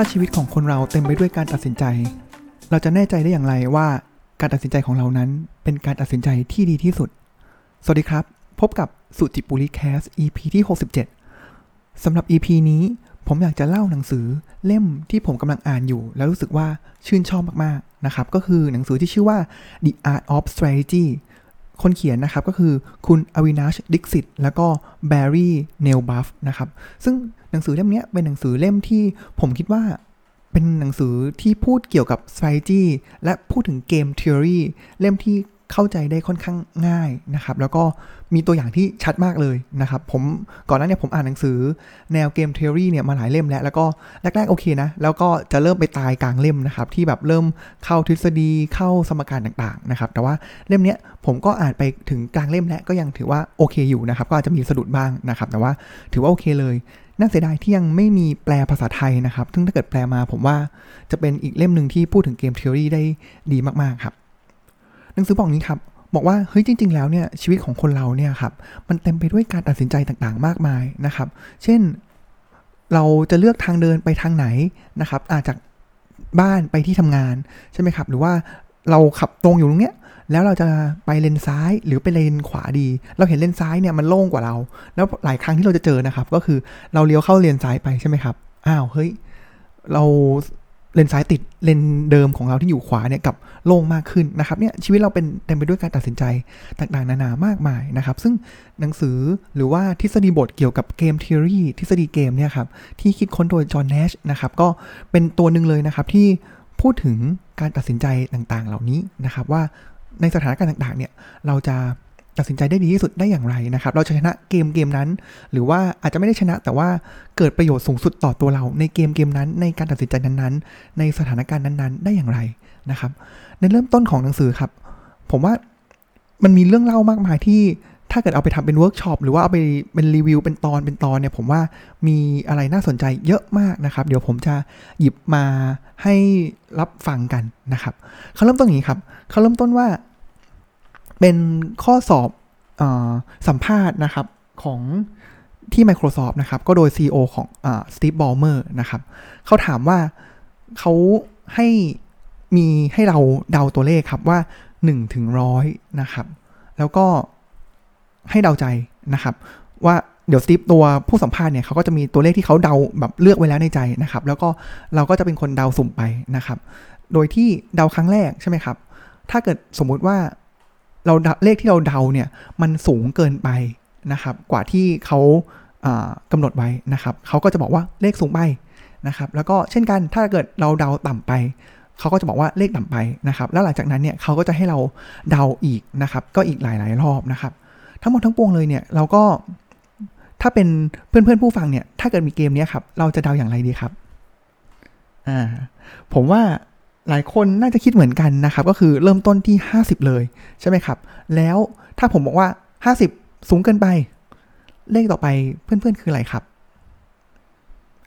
าชีวิตของคนเราเต็มไปด้วยการตัดสินใจ เราจะแน่ใจได้อย่างไรว่าการตัดสินใจของเรานั้น เป็นการตัดสินใจที่ดีที่สุด สวัสดีครับ พบกับสุจิปุริแคส EP ที่ 67สำหรับ EP นี้ผมอยากจะเล่าหนังสือเล่มที่ผมกำลังอ่านอยู่ แล้วรู้สึกว่าชื่นชอบมากๆนะครับ ก็คือหนังสือที่ชื่อว่า The Art of Strategy คนเขียนนะครับก็คือคุณอวินาชดิกซิตแล้วก็แบร์รี่เนลบัฟนะครับ ซึ่ง หนังสือเล่มนี้เป็นหนังสือเล่มที่ผมคิดว่าเป็นหนังสือที่พูดเกี่ยวกับ strategy และพูดถึงเกม theory เล่มที่เข้าใจได้ค่อนข้างง่ายนะครับ แล้วก็มีตัวอย่างที่ชัดมากเลยนะครับ ผมก่อนหน้านี้ผมอ่านหนังสือแนวเกม theory เนี่ยมาหลายเล่มแล้ว แล้วก็แรกๆโอเคนะ แล้วก็จะเริ่มไปตายกลางเล่มนะครับ ที่แบบเริ่มเข้าทฤษฎีเข้าสมการต่างๆนะครับ แต่ว่าเล่มเนี้ยผมก็อ่านไปถึงกลางเล่มแล้วก็ยังถือว่าโอเคอยู่นะครับ ก็อาจจะมีสะดุดบ้างนะครับ แต่ว่าถือว่าโอเคเลย น่าเสียดายที่ยังไม่มีแปลภาษาไทยนะครับ ซึ่งถ้าเกิดแปลมาผมว่าจะเป็นอีกเล่มหนึ่งที่พูดถึงเกมท h อรีได้ดีมากๆครับ หนังสือบอกนี้ครับ บอกว่าเฮ้ยจริง ๆ แล้วเนี่ยชีวิตของคนเราเนี่ยครับมันเต็มไปด้วยการตัดสินใจต่างๆ มากมายนะครับ เช่นเราจะเลือกทางเดินไปทางไหนนะครับอาจจากบ้านไปที่ทำงานใช่ไหมครับ หรือว่าเราขับตรงอยู่ตรงเนี้ย แล้วเราจะไปเลนซ้ายหรือไปเลนขวาดี เราเห็นเลนซ้ายเนี่ยมันโล่งกว่าเรา แล้วหลายครั้งที่เราจะเจอนะครับ ก็คือเราเลี้ยวเข้าเลนซ้ายไปใช่ไหมครับ อ้าวเฮ้ยเราเลนซ้ายติดเลนเดิมของเราที่อยู่ขวาเนี่ยกับโล่งมากขึ้นนะครับเนี่ยชีวิตเราเป็นเต็มไปด้วยการตัดสินใจต่างๆนานามากมายนะครับ ซึ่งหนังสือหรือว่าทฤษฎีบทเกี่ยวกับเกมท h อรีทฤษฎีเกมเนี่ยครับที่คิดค้นโดยจอห์นเนชนะครับก็เป็นตัวหนึ่งเลยนะครับที่พูดถึงการตัดสินใจต่างๆ เหล่านี้นะครับว่า ในสถานการณ์ต่างๆ เนี่ยเราจะตัดสินใจได้ดีที่สุดได้อย่างไรนะครับ เราจะชนะเกมเกมนั้น หรือว่าอาจจะไม่ได้ชนะ แต่ว่าเกิดประโยชน์สูงสุดต่อตัวเราในเกมเกมนั้น ในการตัดสินใจนั้นๆ ในสถานการณ์นั้นๆ ได้อย่างไรนะครับ ในเริ่มต้นของหนังสือครับ ผมว่ามันมีเรื่องเล่ามากมายที่ ถ้าเกิดเอาไปทำเป็นเวิร์กช็อปหรือว่าเอาไปเป็นรีวิวเป็นตอนเป็นตอนเนี่ยผมว่ามีอะไรน่าสนใจเยอะมากนะครับ เดี๋ยวผมจะหยิบมาให้รับฟังกันนะครับเขาเริ่มต้นอย่างนี้ครับเขาเริ่มต้นว่า เป็นข้อสอบอสัมภาษณ์นะครับของที่ Microsoft นะครับ ก็โดย CEO ของสตีฟบอลเมอร์นะครับเขาถามว่าเขาให้มีให้เราเดาตัวเลขครับว่า1ถึงร้อยนะครับ แล้วก็ ให้เดาใจนะครับ ว่าเดี๋ยวสตีฟตัวผู้สัมภาษณ์เนี่ยเขาก็จะมีตัวเลขที่เขาเดาแบบเลือกไว้แล้วในใจนะครับ แล้วก็เราก็จะเป็นคนเดาสุ่มไปนะครับ โดยที่เดาครั้งแรกใช่ไหมครับ ถ้าเกิดสมมุติว่าเราเลขที่เราเดาเนี่ยมันสูงเกินไปนะครับ กว่าที่เขากำหนดไว้นะครับ เขาก็จะบอกว่าเลขสูงไปนะครับ แล้วก็เช่นกันถ้าเกิดเราเดาต่ำไป เขาก็จะบอกว่าเลขต่ำไปนะครับ แล้วหลังจากนั้นเนี่ยเขาก็จะให้เราเดาอีกนะครับ ก็อีกหลาย ๆ รอบนะครับ ทั้งหมดทั้งปวงเลยเนี่ยเราก็ถ้าเป็นเพื่อนๆผู้ฟังเนี่ย ถ้าเกิดมีเกมนี้ครับ เราจะเดาอย่างไรดีครับ อ่า ผมว่าหลายคนน่าจะคิดเหมือนกันนะครับ ก็คือเริ่มต้นที่ 50 เลยใช่ไหมครับ แล้วถ้าผมบอกว่า 50 สูงเกินไป เลขต่อไปเพื่อนๆ คืออะไรครับ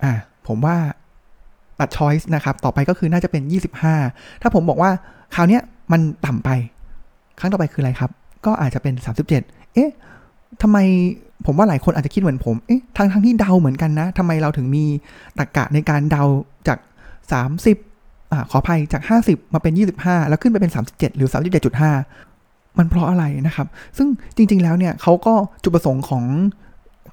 อ่า ผมว่าตัดช้อยส์นะครับ ต่อไปก็คือน่าจะเป็น 25 ถ้าผมบอกว่าคราวนี้มันต่ำไป ครั้งต่อไปคืออะไรครับ ก็อาจจะเป็น 37 เอ๊ะทำไมผมว่าหลายคนอาจจะคิดเหมือนผม เอ๊ะทางทั้งที่เดาเหมือนกันนะทำไมเราถึงมีตรรกกะในการเดาจาก 30อ่าขออภัยจาก 50 มาเป็น 25 แล้วขึ้นไปเป็น 37 หรือ 37.5 มันเพราะอะไรนะครับ ซึ่งจริง ๆ แล้วเนี่ยเขาก็จุดประสงค์ของ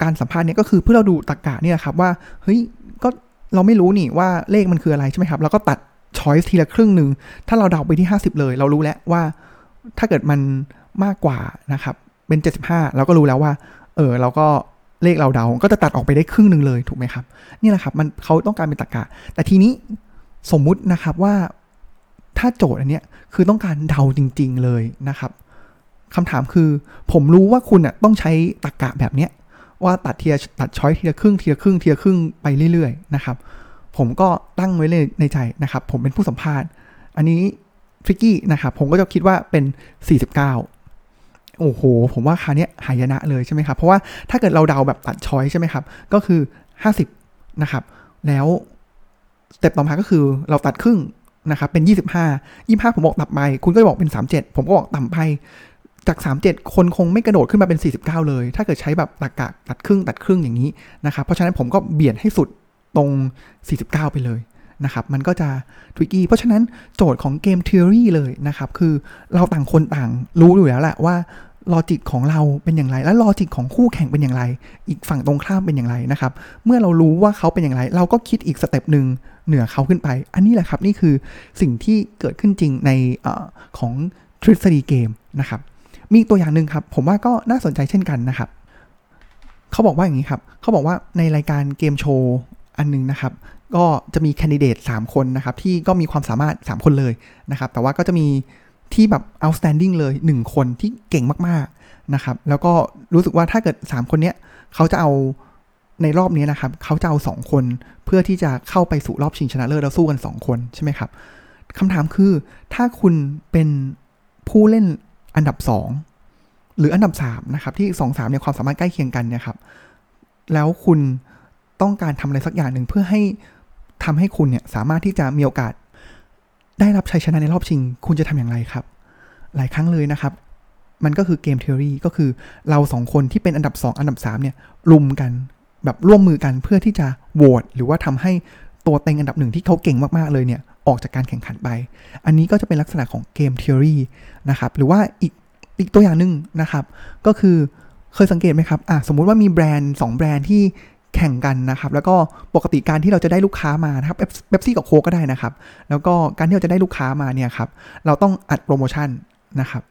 การสัมภาษณ์เนี่ยก็คือเพื่อเราดูตรรกกะเนี่ยครับว่า เฮ้ย ก็เราไม่รู้นี่ว่าเลขมันคืออะไรใช่ไหมครับเราก็ตัดช้อยส์ทีละครึ่งหนึ่ง ถ้าเราเดาไปที่ 50 เลย เรารู้แล้วว่าถ้าเกิดมันมากกว่านะครับ เป็น 75 เราก็รู้แล้วว่า เออเราก็เลขเราเดา ก็จะตัดออกไปได้ครึ่งหนึ่งเลยถูกไหมครับ นี่แหละครับมันเขาต้องการเป็นตรรกะ แต่ทีนี้สมมุตินะครับว่าถ้าโจทย์อันเนี้ยคือต้องการเดาจริง ๆเลยนะครับคำถามคือ ผมรู้ว่าคุณอะต้องใช้ตรรกะแบบเนี้ยว่าตัดเทียตัดช้อยทีละครึ่งทีละครึ่งทีละครึ่งไปเรื่อยๆนะครับ ผมก็ตั้งไว้เลยในใจนะครับ ผมเป็นผู้สัมภาษณ์ อันนี้ทริกกี้นะครับ ผมก็จะคิดว่าเป็น 49 โอ้โห ผมว่าคาเนี้ยหายนะเลยใช่ไหมครับ เพราะว่าถ้าเกิดเราเดาแบบตัดช้อยใช่ไหมครับ ก็คือ 50 นะครับ แล้วสเต็ปต่อมาก็คือเราตัดครึ่งนะครับ เป็น 25 25 ผมบอกต่ำไป คุณก็บอกเป็น 37 ผมก็บอกต่ำไป จาก 37 คนคงไม่กระโดดขึ้นมาเป็น 49 เลย ถ้าเกิดใช้แบบตรกกะตัดครึ่งตัดครึ่งอย่างนี้นะครับ เพราะฉะนั้นผมก็เบียดให้สุดตรง 49 ไปเลยนะครับ มันก็จะทริกกี้ เพราะฉะนั้นโจทย์ของเกมท h e o r y เลยนะครับ คือเราต่างคนต่างรู้อยู่แล้วแหละว่า logic ของเราเป็นอย่างไร และ logic ของคู่แข่งเป็นอย่างไร อีกฝั่งตรงข้ามเป็นอย่างไรนะครับ เมื่อเรารู้ว่าเขาเป็นอย่างไร เราก็คิดอีก step หนึ่งเหนือเขาขึ้นไป อันนี้แหละครับนี่คือสิ่งที่เกิดขึ้นจริงในอของทฤษฎีเกมนะครับ มีตัวอย่างหนึ่งครับ ผมว่าก็น่าสนใจเช่นกันนะครับ เขาบอกว่าอย่างนี้ครับ เขาบอกว่าในรายการเกมโชว์อันนึงนะครับก็จะมีแคนดิเดต3คนนะครับที่ก็มีความสามารถ 3 คนเลยนะครับ แต่ว่าก็จะมี ที่แบบ outstanding เลย 1 คนที่เก่งมากๆนะครับ แล้วก็รู้สึกว่าถ้าเกิด 3 คนเนี้ยเขาจะเอาในรอบนี้นะครับเขาจะเอา 2 คนเพื่อที่จะเข้าไปสู่รอบชิงชนะเลิศแล้วสู้กัน 2 คนใช่ไหมครับคำถามคือถ้าคุณเป็นผู้เล่นอันดับ 2 หรืออันดับ3นะครับที่ 2 3เนี่ยความสามารถใกล้เคียงกันเนี่ยครับแล้วคุณต้องการทำอะไรสักอย่างหนึ่งเพื่อให้ทำให้คุณเนี่ยสามารถที่จะมีโอกาส ได้รับชัยชนะในรอบชิง คุณจะทำอย่างไรครับ หลายครั้งเลยนะครับ มันก็คือ game theory ก็คือเราสองคนที่เป็นอันดับ 2 อันดับ3เนี่ยรุมกันแบบร่วมมือกันเพื่อที่จะโหวตหรือว่าทำให้ตัวเต็งอันดับหนึ่งที่เขาเก่งมาก ๆ เลยเนี่ยออกจากการแข่งขันไป อันนี้ก็จะเป็นลักษณะของ game theory นะครับหรือว่าอีกอีกตัวอย่างหนึ่งนะครับ ก็คือเคยสังเกตไหมครับอะสมมุติว่ามีแบรนด์ 2 แบรนด์ที่ แข่งกันนะครับแล้วก็ปกติการที่เราจะได้ลูกค้ามานะครับเบปซี่กับโค้กก็ได้นะครับ แล้วก็การที่เราจะได้ลูกค้ามาเนี่ยครับเราต้องอัดโปรโมชั่นนะครับ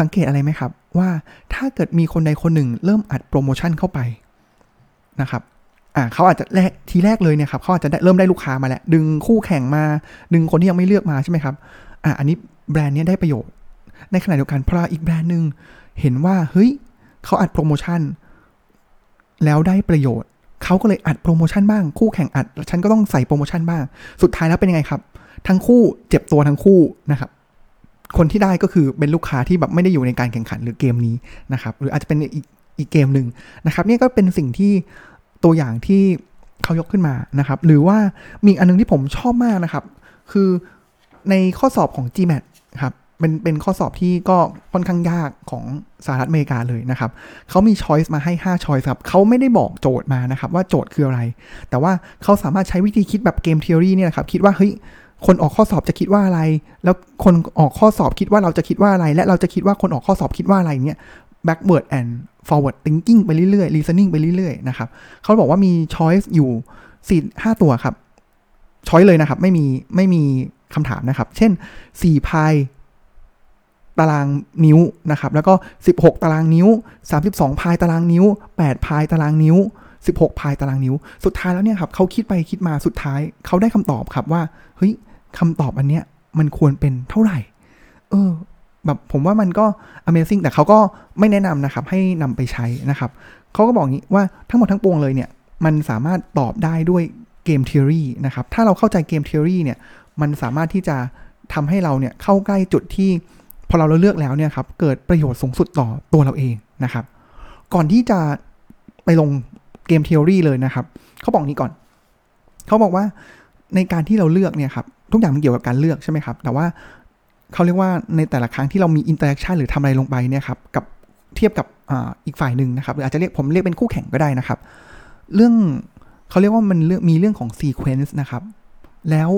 สังเกตอะไรไหมครับ ว่าถ้าเกิดมีคนใดคนหนึ่งเริ่มอัดโปรโมชั่นเข้าไปนะครับอ่าเขาอาจจะแรกทีแรกเลยเนี่ยครับเขาอาจจะเริ่มได้ลูกค้ามาแล้ว ดึงคู่แข่งมา ดึงคนที่ยังไม่เลือกมาใช่ไหมครับอ่าอันนี้แบรนด์นี้ได้ประโยชน์ ในขณะเดียวกันพออีกแบรนด์หนึ่งเห็นว่าเฮ้ยเขาอัดโปรโมชั่นแล้วได้ประโยชน์ เขาก็เลยอัดโปรโมชั่นบ้าง คู่แข่งอัดฉันก็ต้องใส่โปรโมชั่นบ้าง สุดท้ายแล้วเป็นยังไงครับ ทั้งคู่เจ็บตัวทั้งคู่นะครับคนที่ได้ก็คือเป็นลูกค้าที่แบบไม่ได้อยู่ในการแข่งขันหรือเกมนี้นะครับ หรืออาจจะเป็นอีกอีกเกมหนึ่งนะครับนี่ก็เป็นสิ่งที่ตัวอย่างที่เขายกขึ้นมานะครับ หรือว่ามีอันนึงที่ผมชอบมากนะครับ คือในข้อสอบของ GMAT ครับ เป็นเป็นข้อสอบที่ก็ค่อนข้างยากของสหรัฐอเมริกาเลยนะครับ เขามีช้อยส์มาให้ 5 ช้อยส์ครับ เขาไม่ได้บอกโจทย์มานะครับว่าโจทย์คืออะไร แต่ว่าเขาสามารถใช้วิธีคิดแบบเกมทฤษฎีเนี่ยครับ คิดว่าเฮ้ย คนออกข้อสอบจะคิดว่าอะไร แล้วคนออกข้อสอบคิดว่าเราจะคิดว่าอะไร และเราจะคิดว่าคนออกข้อสอบคิดว่าอะไรเนี่ย backward and forward thinking ไปเรื่อยๆ reasoning ไปเรื่อยๆ นะครับ เขาบอกว่ามี choice อยู่สี่ห้าตัวครับ choice เลยนะครับ ไม่มีไม่มีคำถามนะครับ เช่น4พาย ตารางนิ้วนะครับ แล้วก็ 16 ตารางนิ้ว 32 พายตารางนิ้ว 8 พายตารางนิ้ว 16 พายตารางนิ้ว สุดท้ายแล้วเนี่ยครับเขาคิดไปคิดมาสุดท้ายเขาได้คำตอบครับว่า เฮ้ยคำตอบอันเนี้ยมันควรเป็นเท่าไหร่ เออ แบบผมว่ามันก็ Amazing แต่เขาก็ไม่แนะนำนะครับ ให้นำไปใช้นะครับเขาก็บอกงี้ว่าทั้งหมดทั้งปวงเลยเนี่ย มันสามารถตอบได้ด้วยเกมทฤษฎีนะครับ ถ้าเราเข้าใจเกมทฤษฎีเนี่ย มันสามารถที่จะทำให้เราเนี่ยเข้าใกล้จุดที่ พอเราเลือกแล้วเนี่ยครับเกิดประโยชน์สูงสุดต่อตัวเราเองนะครับ ก่อนที่จะไปลง game theory เลยนะครับเขาบอกนี้ก่อน เขาบอกว่าในการที่เราเลือกเนี่ยครับทุกอย่างมันเกี่ยวกับการเลือกใช่ไหมครับ แต่ว่าเขาเรียกว่าในแต่ละครั้งที่เรามี interaction หรือทำอะไรลงไปเนี่ยครับกับเทียบกับอีกฝ่ายหนึ่งนะครับหรืออาจจะเรียกผมเรียกเป็นคู่แข่งก็ได้นะครับ เรื่องเขาเรียกว่ามันเรื่องมีเรื่องของ sequence นะครับ แล้ว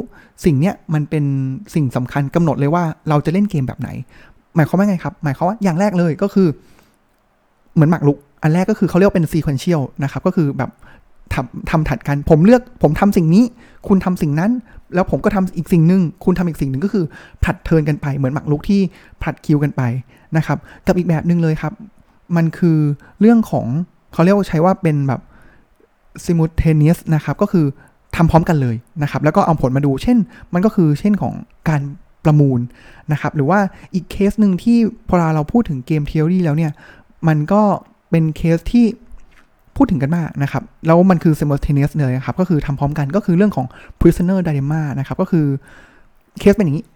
สิ่งเนี้ยมันเป็นสิ่งสำคัญกำหนดเลยว่าเราจะเล่นเกมแบบไหน หมายความว่าไงครับ หมายความว่าอย่างแรกเลยก็คือ เหมือนหมากรุก อันแรกก็คือเขาเรียกเป็น sequential นะครับ ก็คือแบบทำทำถัดกัน ผมเลือกผมทำสิ่งนี้ คุณทำสิ่งนั้น แล้วผมก็ทำอีกสิ่งหนึ่งคุณทำอีกสิ่งหนึ่งก็คือผลัด turn กันไป เหมือนหมากรุกที่ผลัดคิวกันไปนะครับ กับอีกแบบหนึ่งเลยครับ มันคือเรื่องของเขาเรียกว่าใช้ว่าเป็นแบบ simultaneous นะครับ ก็คือ ทำพร้อมกันเลยนะครับแล้วก็เอาผลมาดู เช่น มันก็คือเช่นของการประมูลนะครับหรือว่าอีกเคสหนึ่งที่พอเราพูดถึง game theory แล้วเนี่ยมันก็เป็นเคสที่พูดถึงกันมากนะครับ แล้วมันคือ simultaneous เลยนะครับ ก็คือทำพร้อมกันก็คือเรื่องของ prisoner dilemma นะครับ ก็คือเคสเป็นอย่างนี้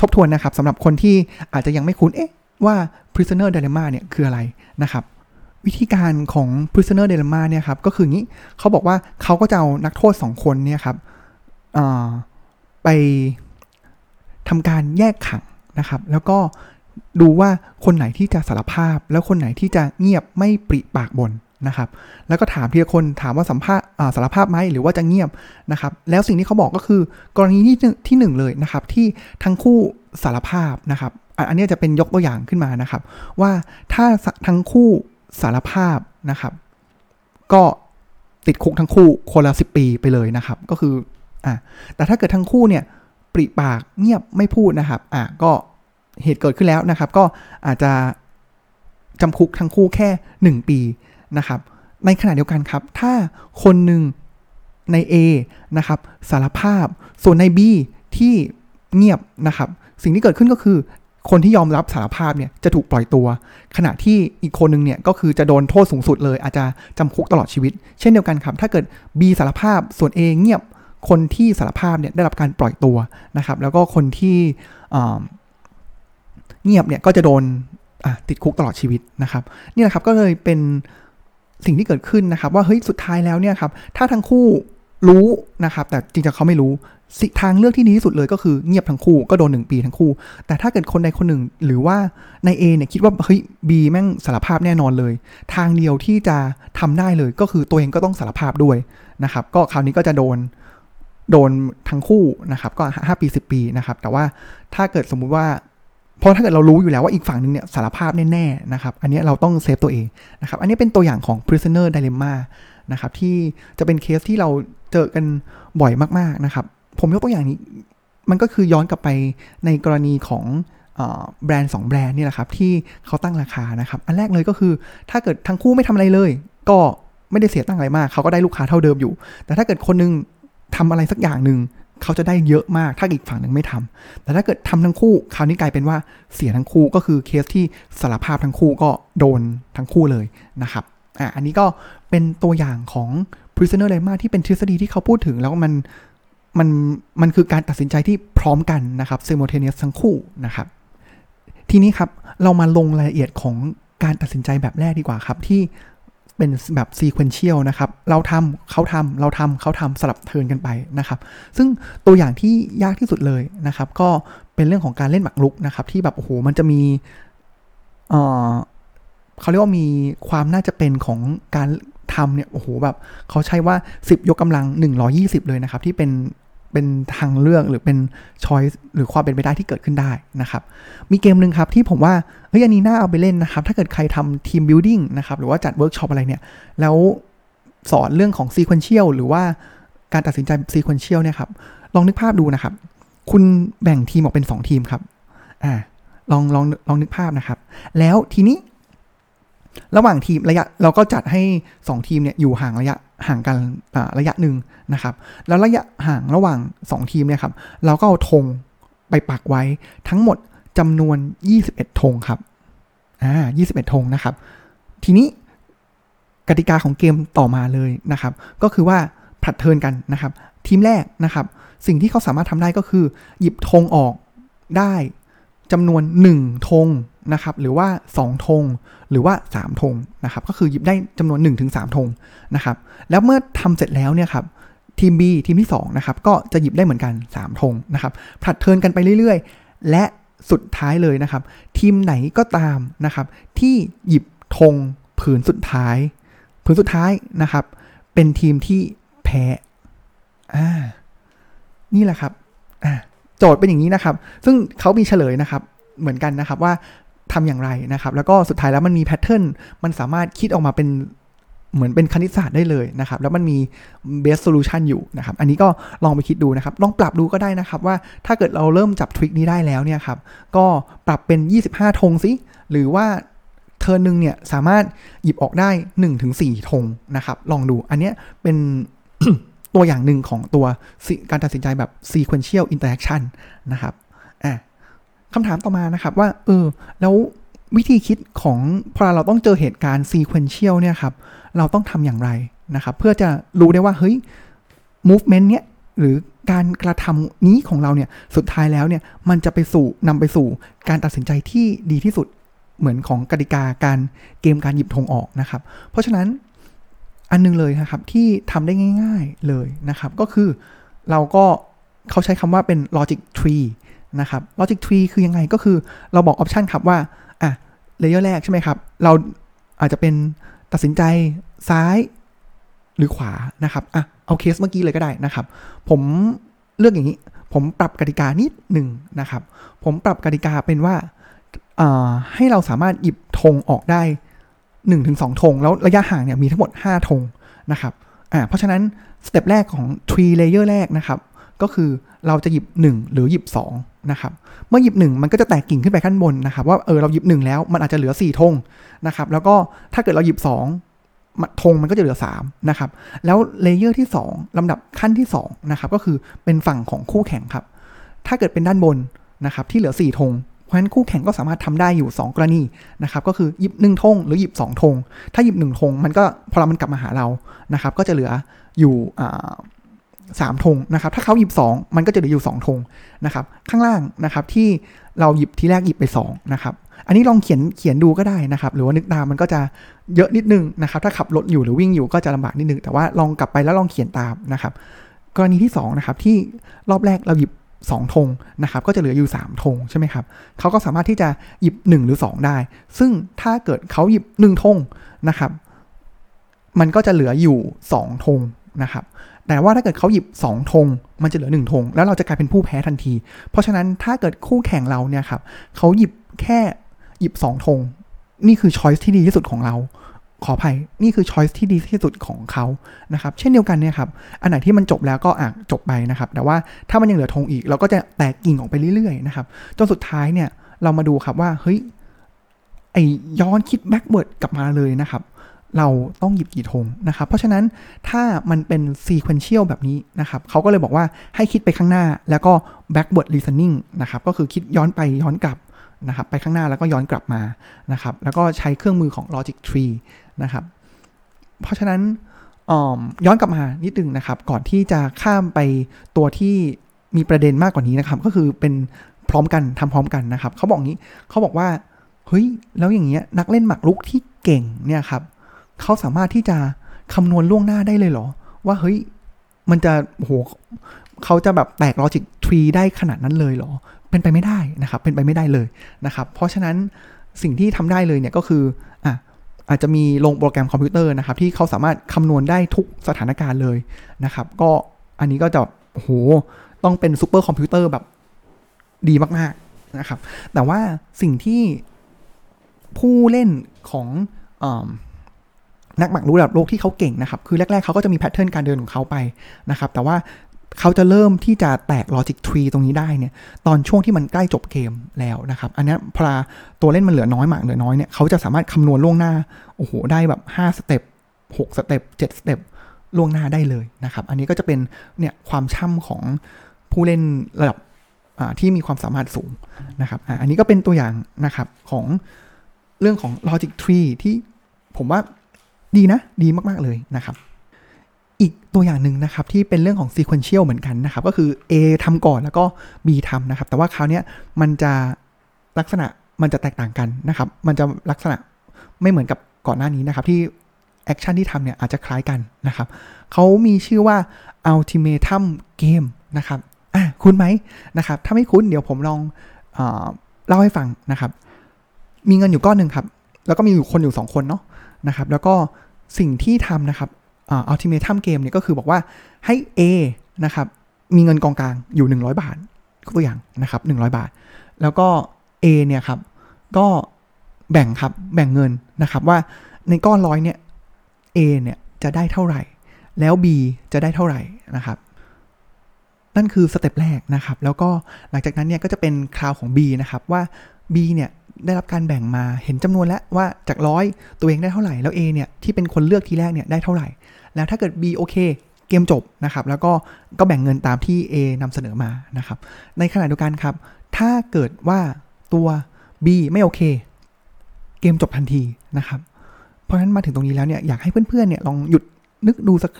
ทบทวนนะครับสำหรับคนที่อาจจะยังไม่คุ้นเอ๊ะว่า prisoner dilemma เนี่ยคืออะไรนะครับ วิธีการของ prisoner dilemma เนี่ยครับก็คืองี้เขาบอกว่าเขาก็จะเอานักโทษสองคนเนี่ยครับไปทำการแยกขังนะครับ แล้วก็ดูว่าคนไหนที่จะสารภาพ แล้วคนไหนที่จะเงียบไม่ปริปากบนนะครับ แล้วก็ถามทีละคนถามว่าสัมภาษณ์สารภาพไหมหรือว่าจะเงียบนะครับ แล้วสิ่งที่เขาบอกก็คือกรณีที่ที่หนึ่งเลยนะครับ ที่ทั้งคู่สารภาพนะครับ อันนี้จะเป็นยกตัวอย่างขึ้นมานะครับ ว่าถ้าทั้งคู่ สารภาพนะครับ ก็ติดคุกทั้งคู่คนละสิปีไปเลยนะครับ ก็คืออะแต่ถ้าเกิดทั้งคู่เนี่ยปริปากเงียบไม่พูดนะครับอะก็เหตุเกิดขึ้นแล้วนะครับ ก็อาจจะจำคุกทั้งคู่แค่ 1 ปีนะครับ ในขณะเดียวกันครับ ถ้าคนหนึ่งใน A นะครับ สารภาพ ส่วนใน B ที่เงียบนะครับ สิ่งที่เกิดขึ้นก็คือ คนที่ยอมรับสารภาพเนี่ยจะถูกปล่อยตัว ขณะที่อีกคนหนึ่งเนี่ยก็คือจะโดนโทษสูงสุดเลย อาจจะจำคุกตลอดชีวิต เช่นเดียวกันครับ ถ้าเกิด B สารภาพส่วน A เงียบ คนที่สารภาพเนี่ยได้รับการปล่อยตัวนะครับ แล้วก็คนที่เงียบเนี่ยก็จะโดนติดคุกตลอดชีวิตนะครับ นี่แหละครับก็เลยเป็นสิ่งที่เกิดขึ้นนะครับ ว่าเฮ้ยสุดท้ายแล้วเนี่ยครับถ้าทั้งคู่รู้นะครับ แต่จริงๆเขาไม่รู้ ทางเลือกที่ดีที่สุดเลยก็คือเงียบทั้งคู่ก็โดนหนึ่งปีทั้งคู่ แต่ถ้าเกิดคนใดคนหนึ่งหรือว่าในเเนี่ยคิดว่าเฮ้ยบีแม่งสารภาพแน่นอนเลย ทางเดียวที่จะทำได้เลยก็คือตัวเองก็ต้องสารภาพด้วยนะครับ ก็คราวนี้ก็จะโดนโดนทั้งคู่นะครับ ก็ห้าปีสิบปีนะครับ แต่ว่าถ้าเกิดสมมุติว่าเพราะถ้าเกิดเรารู้อยู่แล้วว่าอีกฝั่งนึงเนี่ยสารภาพแน่ๆนะครับ อันนี้เราต้อง save ตัวเองนะครับ อันนี้เป็นตัวอย่างของ prisoner dilemma นะครับที่จะเป็นเคสที่เราเจอกันบ่อยมากๆนะครับ ผมยกตัวอย่างนี้ มันก็คือย้อนกลับไปในกรณีของแบรนด์2แบรนด์นี่แหละครับ ที่เขาตั้งราคานะครับ อันแรกเลยก็คือถ้าเกิดทั้งคู่ไม่ทำอะไรเลย ก็ไม่ได้เสียตังอะไรมาก เขาก็ได้ลูกค้าเท่าเดิมอยู่ แต่ถ้าเกิดคนนึงทำอะไรสักอย่างหนึ่งเขาจะได้เยอะมากถ้าอีกฝั่งหนึ่งไม่ทำแต่ถ้าเกิดทำทั้งคู่คราวนี้กลายเป็นว่าเสียทั้งคู่ก็คือเคสที่สารภาพทั้งคู่ก็โดนทั้งคู่เลยนะครับอะอันนี้ก็เป็นตัวอย่างของ prisoner dilemma ที่เป็นทฤษฎีที่เขาพูดถึงแล้วมัน มันมันคือการตัดสินใจที่พร้อมกันนะครับ simultaneous ทั้งคู่นะครับ ทีนี้ครับเรามาลงรายละเอียดของการตัดสินใจแบบแรกดีกว่าครับที่เป็นแบบซีเควนเชียลนะครับ เราทำเขาทำเราทำเขาทำสลับเทินกันไปนะครับ ซึ่งตัวอย่างที่ยากที่สุดเลยนะครับ ก็เป็นเรื่องของการเล่นหมากรุกนะครับ ที่แบบโอ้โหมันจะมีเออเขาเรียกว่ามีความน่าจะเป็นของการทำเนี่ยโอ้โหแบบเขาใช้ว่า 10 ยกกำลัง 120 เลยนะครับ ที่เป็น เป็นทางเลือกหรือเป็น choice หรือความเป็นไปได้ที่เกิดขึ้นได้นะครับ มีเกมหนึ่งครับที่ผมว่าเฮ้ยอันนี้น่าเอาไปเล่นนะครับ ถ้าเกิดใครทำ team building นะครับ หรือว่าจัดเวิร์กช็อปอะไรเนี่ย แล้วสอนเรื่องของ sequential หรือว่าการตัดสินใจ sequential เนี่ยครับ ลองนึกภาพดูนะครับ คุณแบ่งทีมออกเป็น 2 ทีมครับอ่าลองลองลองนึกภาพนะครับ แล้วทีนี้ ระหว่างทีมระยะเราก็จัดให้ 2 ทีมเนี่ยอยู่ห่างระยะ ห่างกันระยะหนึ่งนะครับ แล้วระยะห่างระหว่าง 2 ทีมเนี่ยครับ เราก็เอาธงไปปักไว้ทั้งหมดจำนวน 21ธงครับ อ่า 21ธงนะครับ ทีนี้กติกาของเกมต่อมาเลยนะครับ ก็คือว่าผลัดเทินกันนะครับ ทีมแรกนะครับ สิ่งที่เขาสามารถทำได้ก็คือ หยิบธงออกได้จำนวน 1ธง นะครับหรือว่า 2 ธงหรือว่า 3 ธงนะครับก็คือหยิบได้จำนวน 1-3 ธงนะครับแล้วเมื่อทำเสร็จแล้วเนี่ยครับทีม B ทีมที่2นะครับก็จะหยิบได้เหมือนกัน 3 ธงนะครับผลัดเทินกันไปเรื่อยๆ และสุดท้ายเลยนะครับ ทีมไหนก็ตามนะครับที่หยิบธงผืนสุดท้าย ผืนสุดท้ายนะครับ เป็นทีมที่แพ้อ่านี่แหละครับอ่าโจทย์เป็นอย่างนี้นะครับ ซึ่งเขามีเฉลยนะครับ เหมือนกันนะครับว่า ทำอย่างไรนะครับ แล้วก็สุดท้ายแล้วมันมีแพทเทิร์นมันสามารถคิดออกมาเป็นเหมือนเป็นคณิตศาสตร์ได้เลยนะครับ แล้วมันมี best solution อยู่นะครับ อันนี้ก็ลองไปคิดดูนะครับ ลองปรับดูก็ได้นะครับว่าถ้าเกิดเราเริ่มจับทริคนี้ได้แล้วเนี่ยครับ ก็ปรับเป็น 25 ธงสิหรือว่าเทอร์นึงเนี่ยสามารถหยิบออกได้ 1-4 ธงนะครับ ลองดู อันนี้เป็นตัวอย่างหนึ่งของตัวการตัดสินใจแบบ sequential interaction นะครับ อะ คำถามต่อมานะครับว่า เออ แล้ววิธีคิดของพอเราต้องเจอเหตุการณ์ sequential เนี่ยครับ เราต้องทำอย่างไรนะครับ เพื่อจะรู้ได้ว่า เฮ้ย movement เนี้ยหรือการกระทำนี้ของเราเนี่ยสุดท้ายแล้วเนี่ยมันจะไปสู่นำไปสู่การตัดสินใจที่ดีที่สุดเหมือนของกติกาการเกมการหยิบธงออกนะครับ เพราะฉะนั้นอันนึงเลยนะครับที่ทำได้ง่าย ๆเลยนะครับ ก็คือเราก็เขาใช้คำว่าเป็น logic tree นะครับ logic tree คือยังไงก็คือเราบอกออปชันครับว่าอะเลเยอร์แรกใช่ไหมครับ เราอาจจะเป็นตัดสินใจซ้ายหรือขวานะครับอะเอาเคสเมื่อกี้เลยก็ได้นะครับ ผมเลือกอย่างนี้ ผมปรับกติกานิดหนึ่งนะครับ ผมปรับกติกาเป็นว่าให้เราสามารถหยิบธงออกได้1-2ธงแล้วระยะห่างเนี่ยมีทั้งหมด 5ธงนะครับอ่าเพราะฉะนั้น step แรกของ tree layer แรกนะครับ ก็คือเราจะหยิบ 1 หรือหยิบ 2 นะครับ เมื่อหยิบ1มันก็จะแตกกิ่งขึ้นไปขั้นบนนะครับ ว่าเออเราหยิบ1แล้วมันอาจจะเหลือ4ธงนะครับ แล้วก็ถ้าเกิดเราหยิบ2ธงมันก็จะเหลือ3นะครับ แล้ว layer ที่ 2 ลำดับขั้นที่2นะครับก็คือเป็นฝั่งของคู่แข่งครับ ถ้าเกิดเป็นด้านบนนะครับที่เหลือ4ธงเพราะฉะนั้นคู่แข่งก็สามารถทำได้อยู่ 2 กรณีนะครับก็คือหยิบ1ธงหรือหยิบ2ธงถ้าหยิบ1ธงมันก็พอเรามันกลับมาหาเรานะครับ ก็จะเหลืออยู่ สามธงนะครับ ถ้าเขาหยิบ 2 มันก็จะเหลืออยู่2ธงนะครับ ข้างล่างนะครับที่เราหยิบทีแรกหยิบไป2นะครับ อันนี้ลองเขียนเขียนดูก็ได้นะครับ หรือว่านึกตามมันก็จะเยอะนิดนึงนะครับ ถ้าขับรถอยู่หรือวิ่งอยู่ก็จะลำบากนิดนึง แต่ว่าลองกลับไปแล้วลองเขียนตามนะครับ กรณีที่2นะครับที่รอบแรกเราหยิบ2ธงนะครับก็จะเหลืออยู่3ธงใช่ไหมครับเขาก็สามารถที่จะหยิบ 1 หรือ 2 ได้ ซึ่งถ้าเกิดเขาหยิบ1ธงนะครับ มันก็จะเหลืออยู่2ธงนะครับ แต่ว่าถ้าเกิดเขาหยิบ2ธงมันจะเหลือ1ธงแล้วเราจะกลายเป็นผู้แพ้ทันที เพราะฉะนั้นถ้าเกิดคู่แข่งเราเนี่ยครับเขาหยิบแค่หยิบ2ธงนี่คือช้อยส์ที่ดีที่สุดของเรา ขออภัยนี่คือ choice ที่ดีที่สุดของเขานะครับ เช่นเดียวกันเนี่ยครับ อันไหนที่มันจบแล้วก็อะจบไปนะครับ แต่ว่าถ้ามันยังเหลือธงอีก เราก็จะแตกกิ่งออกไปเรื่อยๆนะครับจนสุดท้ายเนี่ยเรามาดูครับว่าเฮ้ยไอย้อนคิด backward กลับมาเลยนะครับ เราต้องหยิบกี่ธงนะครับ เพราะฉะนั้นถ้ามันเป็น sequential แบบนี้นะครับเขาก็เลยบอกว่าให้คิดไปข้างหน้าแล้วก็ backward reasoning นะครับ ก็คือคิดย้อนไปย้อนกลับนะครับ ไปข้างหน้าแล้วก็ย้อนกลับมานะครับ แล้วก็ใช้เครื่องมือของ logic tree นะครับ เพราะฉะนั้นย้อนกลับมานิดนึงนะครับ ก่อนที่จะข้ามไปตัวที่มีประเด็นมากกว่านี้นะครับ ก็คือเป็นพร้อมกันทำพร้อมกันนะครับเขาบอกงี้เขาบอกว่าเฮ้ยแล้วอย่างเงี้ยนักเล่นหมากรุกที่เก่งเนี่ยครับ เขาสามารถที่จะคำนวณล่วงหน้าได้เลยเหรอ ว่าเฮ้ยมันจะโหเขาจะแบบแตก logic tree ได้ขนาดนั้นเลยเหรอ เป็นไปไม่ได้นะครับ เป็นไปไม่ได้เลยนะครับ เพราะฉะนั้นสิ่งที่ทำได้เลยเนี่ยก็คืออะอาจจะมีลงโปรแกรมคอมพิวเตอร์นะครับ ที่เขาสามารถคำนวณได้ทุกสถานการณ์เลยนะครับ ก็อันนี้ก็จะโหต้องเป็นซูเปอร์คอมพิวเตอร์แบบดีมากๆนะครับ แต่ว่าสิ่งที่ผู้เล่นของอ นักหมากรุกระดับโลกที่เขาเก่งนะครับ คือแรก ๆเขาก็จะมี pattern การเดินของเขาไปนะครับ แต่ว่าเขาจะเริ่มที่จะแตกลอจิกทรีตรงนี้ได้เนี่ย ตอนช่วงที่มันใกล้จบเกมแล้วนะครับ อันนี้พอตัวเล่นมันเหลือน้อยมากเหลือน้อยเนี่ย เขาจะสามารถคำนวณล่วงหน้า โอ้โห ได้แบบ5สเต็ป6สเต็ป7สเต็ปล่วงหน้าได้เลยนะครับ อันนี้ก็จะเป็นเนี่ยความช่ำของผู้เล่นระดับที่มีความสามารถสูงนะครับ อันนี้ก็เป็นตัวอย่างนะครับของเรื่องของ logic tree ที่ผมว่า ดีนะ ดีมากๆเลยนะครับ อีกตัวอย่างหนึ่งนะครับที่เป็นเรื่องของ sequential เหมือนกันนะครับ ก็คือ A ทำก่อนแล้วก็ B ทำนะครับ แต่ว่าคราวนี้มันจะลักษณะมันจะแตกต่างกันนะครับ มันจะลักษณะไม่เหมือนกับก่อนหน้านี้นะครับ ที่แอคชั่นที่ทำเนี่ยอาจจะคล้ายกันนะครับ เขามีชื่อว่า ultimatum game นะครับอะคุ้นไหมนะครับ ถ้าไม่คุ้นเดี๋ยวผมลองเอเล่าให้ฟังนะครับ มีเงินอยู่ก้อนหนึ่งครับ แล้วก็มีอยู่คนอยู่สองคนเนาะ นะครับ แล้วก็สิ่งที่ทำนะครับอัลติเมทัมเกมเนี่ยก็คือบอกว่าให้ A นะครับ มีเงินกองกลางอยู่ 100 บาทตัวอย่างนะครับ 100 บาท แล้วก็ A เนี่ยครับ ก็แบ่งครับ แบ่งเงินนะครับว่าในก้อนร้อยเนี่ย A เนี่ยจะได้เท่าไหร่ แล้ว B จะได้เท่าไหร่นะครับ นั่นคือสเต็ปแรกนะครับ แล้วก็หลังจากนั้นเนี่ยก็จะเป็นคราวของ B นะครับว่า B เนี่ย ได้รับการแบ่งมาเห็นจำนวนแล้วว่าจากร้อยตัวเองได้เท่าไหร่แล้ว A เนี่ยที่เป็นคนเลือกทีแรกเนี่ยได้เท่าไหร่ แล้วถ้าเกิด B โอเคเกมจบนะครับ แล้วก็ก็แบ่งเงินตามที่ A นำเสนอมานะครับ ในขณะเดียวกันครับ ถ้าเกิดว่าตัว B ไม่โอเค เกมจบทันทีนะครับ เพราะฉะนั้นมาถึงตรงนี้แล้วเนี่ยอยากให้เพื่อนๆเนี่ยลองหยุดนึกดูสัก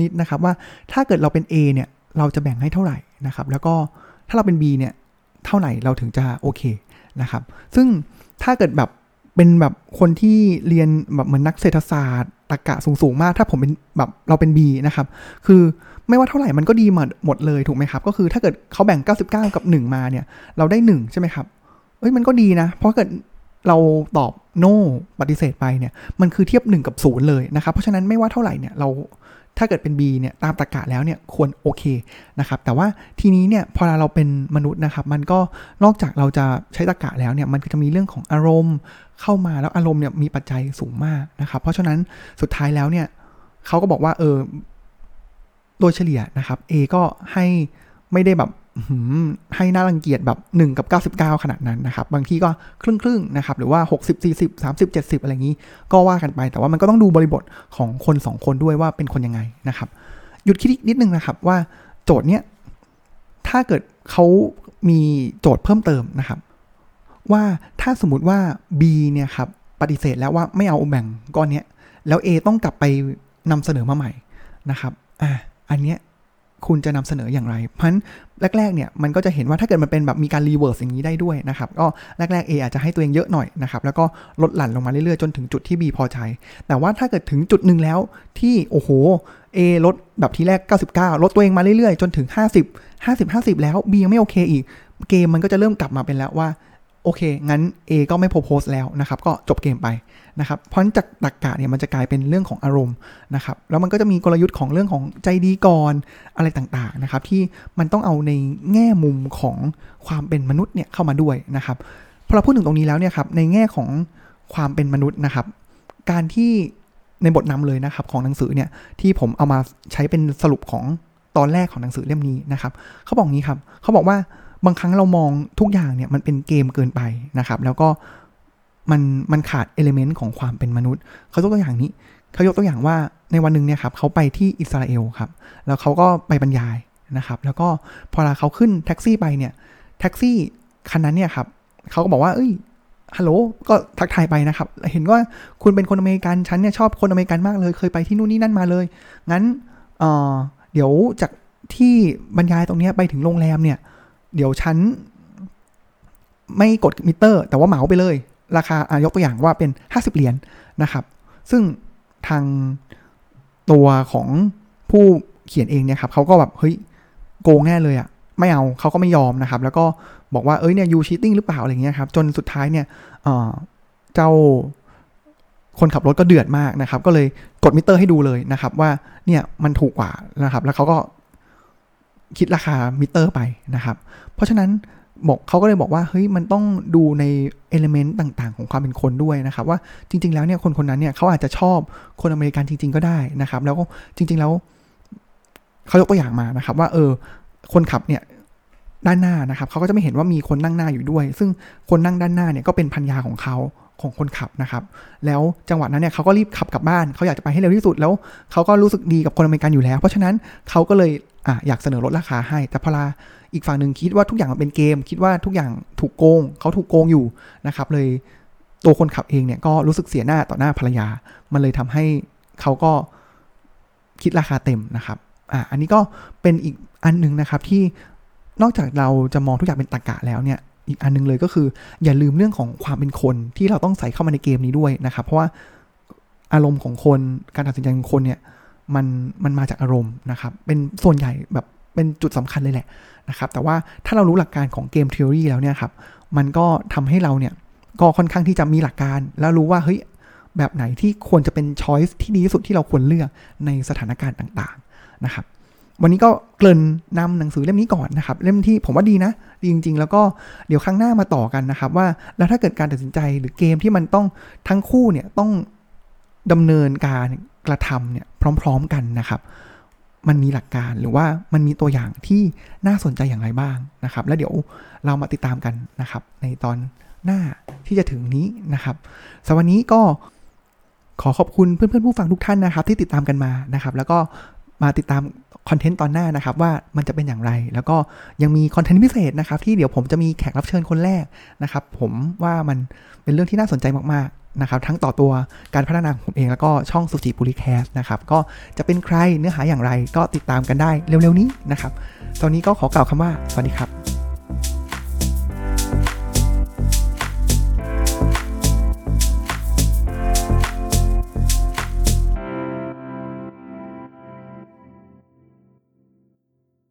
นิดนะครับว่าถ้าเกิดเราเป็น A เนี่ยเราจะแบ่งให้เท่าไหร่นะครับ แล้วก็ถ้าเราเป็น B เนี่ยเท่าไหร่เราถึงจะโอเค นะครับ ซึ่งถ้าเกิดแบบเป็นแบบคนที่เรียนแบบเหมือนนักเศรษฐศาสตร์ตรกะสูงๆมาก ถ้าผมเป็นแบบเราเป็น B นะครับ คือไม่ว่าเท่าไหร่มันก็ดีหมดหมดเลยถูกไหมครับ ก็คือถ้าเกิดเขาแบ่ง 99 กับ 1 มาเนี่ย เราได้ 1 ใช่ไหมครับ เอ้ยมันก็ดีนะ เพราะเกิดเราตอบโ no ปฏิเสธไปเนี่ย มันคือเทียบ 1 กับ 0 เลยนะครับ เพราะฉะนั้นไม่ว่าเท่าไหร่เนี่ยเรา ถ้าเกิดเป็น B เนี่ยตามตรรกะแล้วเนี่ยควรโอเคนะครับแต่ว่าทีนี้เนี่ยพอเราเป็นมนุษย์นะครับมันก็นอกจากเราจะใช้ตรรกะแล้วเนี่ยมันก็จะมีเรื่องของอารมณ์เข้ามาแล้วอารมณ์เนี่ยมีปัจจัยสูงมากนะครับ เพราะฉะนั้นสุดท้ายแล้วเนี่ยเขาก็บอกว่าเออโดยเฉลี่ยนะครับ A ก็ให้ไม่ได้แบบ ให้น่ารังเกียจแบบ 1 กับ 99 ขนาดนั้นนะครับ บางที่ก็ครึ่งครึ่งนะครับ หรือว่า 60 40 30 70 อะไรอย่างนี้ ก็ว่ากันไป แต่ว่ามันก็ต้องดูบริบทของคน 2 คนด้วยว่าเป็นคนยังไงนะครับ หยุดคิดนิดนึงนะครับว่าโจทย์เนี้ย ถ้าเกิดเขามีโจทย์เพิ่มเติมนะครับ ว่าถ้าสมมติว่า B เนี่ยครับปฏิเสธแล้วว่าไม่เอาแบ่งก้อนเนี้ย แล้ว A ต้องกลับไปนำเสนอมาใหม่นะครับ อ่าอันเนี้ย คุณจะนำเสนออย่างไร เพราะฉะนั้นแรกๆเนี่ยมันก็จะเห็นว่าถ้าเกิดมันเป็นแบบมีการ reverse อย่างนี้ได้ด้วยนะครับก็แรกๆ A อาจจะให้ตัวเองเยอะหน่อยนะครับแล้วก็ลดหลั่นลงมาเรื่อยๆ จนถึงจุดที่ B พอใจ แต่ว่าถ้าเกิดถึงจุดหนึ่งแล้วที่โอ้โห A ลดแบบที่แรก 99 ลดตัวเองมาเรื่อยๆ จนถึง 50 50 50 แล้ว B ยังไม่โอเคอีก เกมมันก็จะเริ่มกลับมาเป็นแล้วว่า โอเค งั้น A ก็ไม่ propose แล้วนะครับ ก็จบเกมไปนะครับ เพราะจากตักกะเนี่ยมันจะกลายเป็นเรื่องของอารมณ์นะครับ แล้วมันก็จะมีกลยุทธ์ของเรื่องของใจดีก่อนอะไรต่างๆนะครับ ที่มันต้องเอาในแง่มุมของความเป็นมนุษย์เนี่ยเข้ามาด้วยนะครับพอเราพูดถึงตรงนี้แล้วเนี่ยครับในแง่ของความเป็นมนุษย์นะครับ การที่ในบทนำเลยนะครับของหนังสือเนี่ยที่ผมเอามาใช้เป็นสรุปของตอนแรกของหนังสือเล่มนี้นะครับเขาบอกงี้ครับเขาบอกว่า บางครั้งเรามองทุกอย่างเนี่ยมันเป็นเกมเกินไปนะครับ แล้วก็มันมันขาด element ของความเป็นมนุษย์ เขายกตัวอย่างนี้ เขายกตัวอย่างว่าในวันหนึ่งเนี่ยครับเขาไปที่อิสราเอลครับ แล้วเขาก็ไปบรรยายนะครับ แล้วก็พอเขาขึ้นแท็กซี่ไปเนี่ยแท็กซี่คันนั้นเนี่ยครับเขาก็บอกว่า เอ้ยฮัลโหลก็ทักทายไปนะครับ เห็นว่าคุณเป็นคนอเมริกันฉันเนี่ยชอบคนอเมริกันมากเลย เคยไปที่นู่นนี่นั่นมาเลย งั้นเเดี๋ยวจากที่บรรยายตรงนี้ไปถึงโรงแรมเนี่ย เดี๋ยวฉันไม่กดมิเตอร์ แต่ว่าเหมาไปเลย ราคายกตัวอย่างว่าเป็น 50 เหรียญนะครับ ซึ่งทางตัวของผู้เขียนเองเนี่ยครับเขาก็แบบเฮ้ยโกงแน่เลยอะ่ะไม่เอาเขาก็ไม่ยอมนะครับ แล้วก็บอกว่าเอ้ยเนี่ย you cheating หรือเปล่าอะไรเงี้ยครับจนสุดท้ายเนี่ยเจ้าคนขับรถก็เดือดมากนะครับ ก็เลยกดมิเตอร์ให้ดูเลยนะครับ ว่าเนี่ยมันถูกกว่านะครับ แล้วเขาก็ คิดราคามิเตอร์ไปนะครับ เพราะฉะนั้นบอกเขาก็เลยบอกว่าเฮ้ยมันต้องดูใน element ต่างๆ ของความเป็นคนด้วยนะครับ ว่าจริง ๆ แล้วเนี่ยคนคนนั้นเนี่ยเขาอาจจะชอบคนอเมริกันจริง ๆ ก็ได้นะครับ แล้วก็จริง ๆ แล้วเขายกตัวอย่างมานะครับ ว่าเออคนขับเนี่ยด้านหน้านะครับเขาก็จะไม่เห็นว่ามีคนนั่งหน้าอยู่ด้วย ซึ่งคนนั่งด้านหน้าเนี่ยก็เป็นพันยาของเขาของคนขับนะครับ แล้วจังหวะนั้นเนี่ยเขาก็รีบขับกลับบ้านเขาอยากจะไปให้เร็วที่สุดแล้วเขาก็รู้สึกดีกับคนอเมริกันอยู่แล้ว เพราะฉะนั้นเขาก็เลย อะอยากเสนอลดราคาให้ แต่พอลาอีกฝั่งหนึ่งคิดว่าทุกอย่างมันเป็นเกม คิดว่าทุกอย่างถูกโกงเขาถูกโกงอยู่นะครับ เลยตัวคนขับเองเนี่ยก็รู้สึกเสียหน้าต่อหน้าภรรยา มันเลยทำให้เขาก็คิดราคาเต็มนะครับอะอันนี้ก็เป็นอีกอันหนึ่งนะครับที่นอกจากเราจะมองทุกอย่างเป็นตรกะแล้วเนี่ยอีกอันนึงเลยก็คือ อย่าลืมเรื่องของความเป็นคนที่เราต้องใส่เข้ามาในเกมนี้ด้วยนะครับ เพราะว่าอารมณ์ของคนการตัดสินใจของคนเนี่ย มันมันมาจากอารมณ์นะครับ เป็นส่วนใหญ่แบบเป็นจุดสำคัญเลยแหละนะครับ แต่ว่าถ้าเรารู้หลักการของเกมทฤษฎีแล้วเนี่ยครับ มันก็ทำให้เราเนี่ยก็ค่อนข้างที่จะมีหลักการ แล้วรู้ว่าเฮ้ยแบบไหนที่ควรจะเป็นช้อยส์ที่ดีที่สุดที่เราควรเลือกในสถานการณ์ต่างๆนะครับ วันนี้ก็เกริ่นนำหนังสือเล่มนี้ก่อนนะครับ เล่มที่ผมว่าดีนะดีจริง ๆ แล้วก็เดี๋ยวครั้งหน้ามาต่อกันนะครับ ว่าแล้วถ้าเกิดการตัดสินใจหรือเกมที่มันต้องทั้งคู่เนี่ยต้องดำเนินการ กระทำเนี่ยพร้อมๆกันนะครับ มันมีหลักการหรือว่ามันมีตัวอย่างที่น่าสนใจอย่างไรบ้างนะครับ แล้วเดี๋ยวเรามาติดตามกันนะครับ ในตอนหน้าที่จะถึงนี้นะครับสวันนี้ก็ขอขอบคุณเพื่อนๆผู้ฟังทุกท่านนะครับ ที่ติดตามกันมานะครับ แล้วก็มาติดตาม คอนเทนต์ตอนหน้านะครับว่ามันจะเป็นอย่างไร แล้วก็ยังมีคอนเทนต์พิเศษนะครับที่เดี๋ยวผมจะมีแขกรับเชิญคนแรกนะครับ ผมว่ามันเป็นเรื่องที่น่าสนใจมากๆนะครับ ทั้งต่อตัวการพัฒนาของผมเองแล้วก็ช่องสุจิบุริแคสนะครับ ก็จะเป็นใครเนื้อหาอย่างไรก็ติดตามกันได้เร็วๆนี้นะครับ ตอนนี้ก็ขอกล่าวคำว่าสวัสดีครับ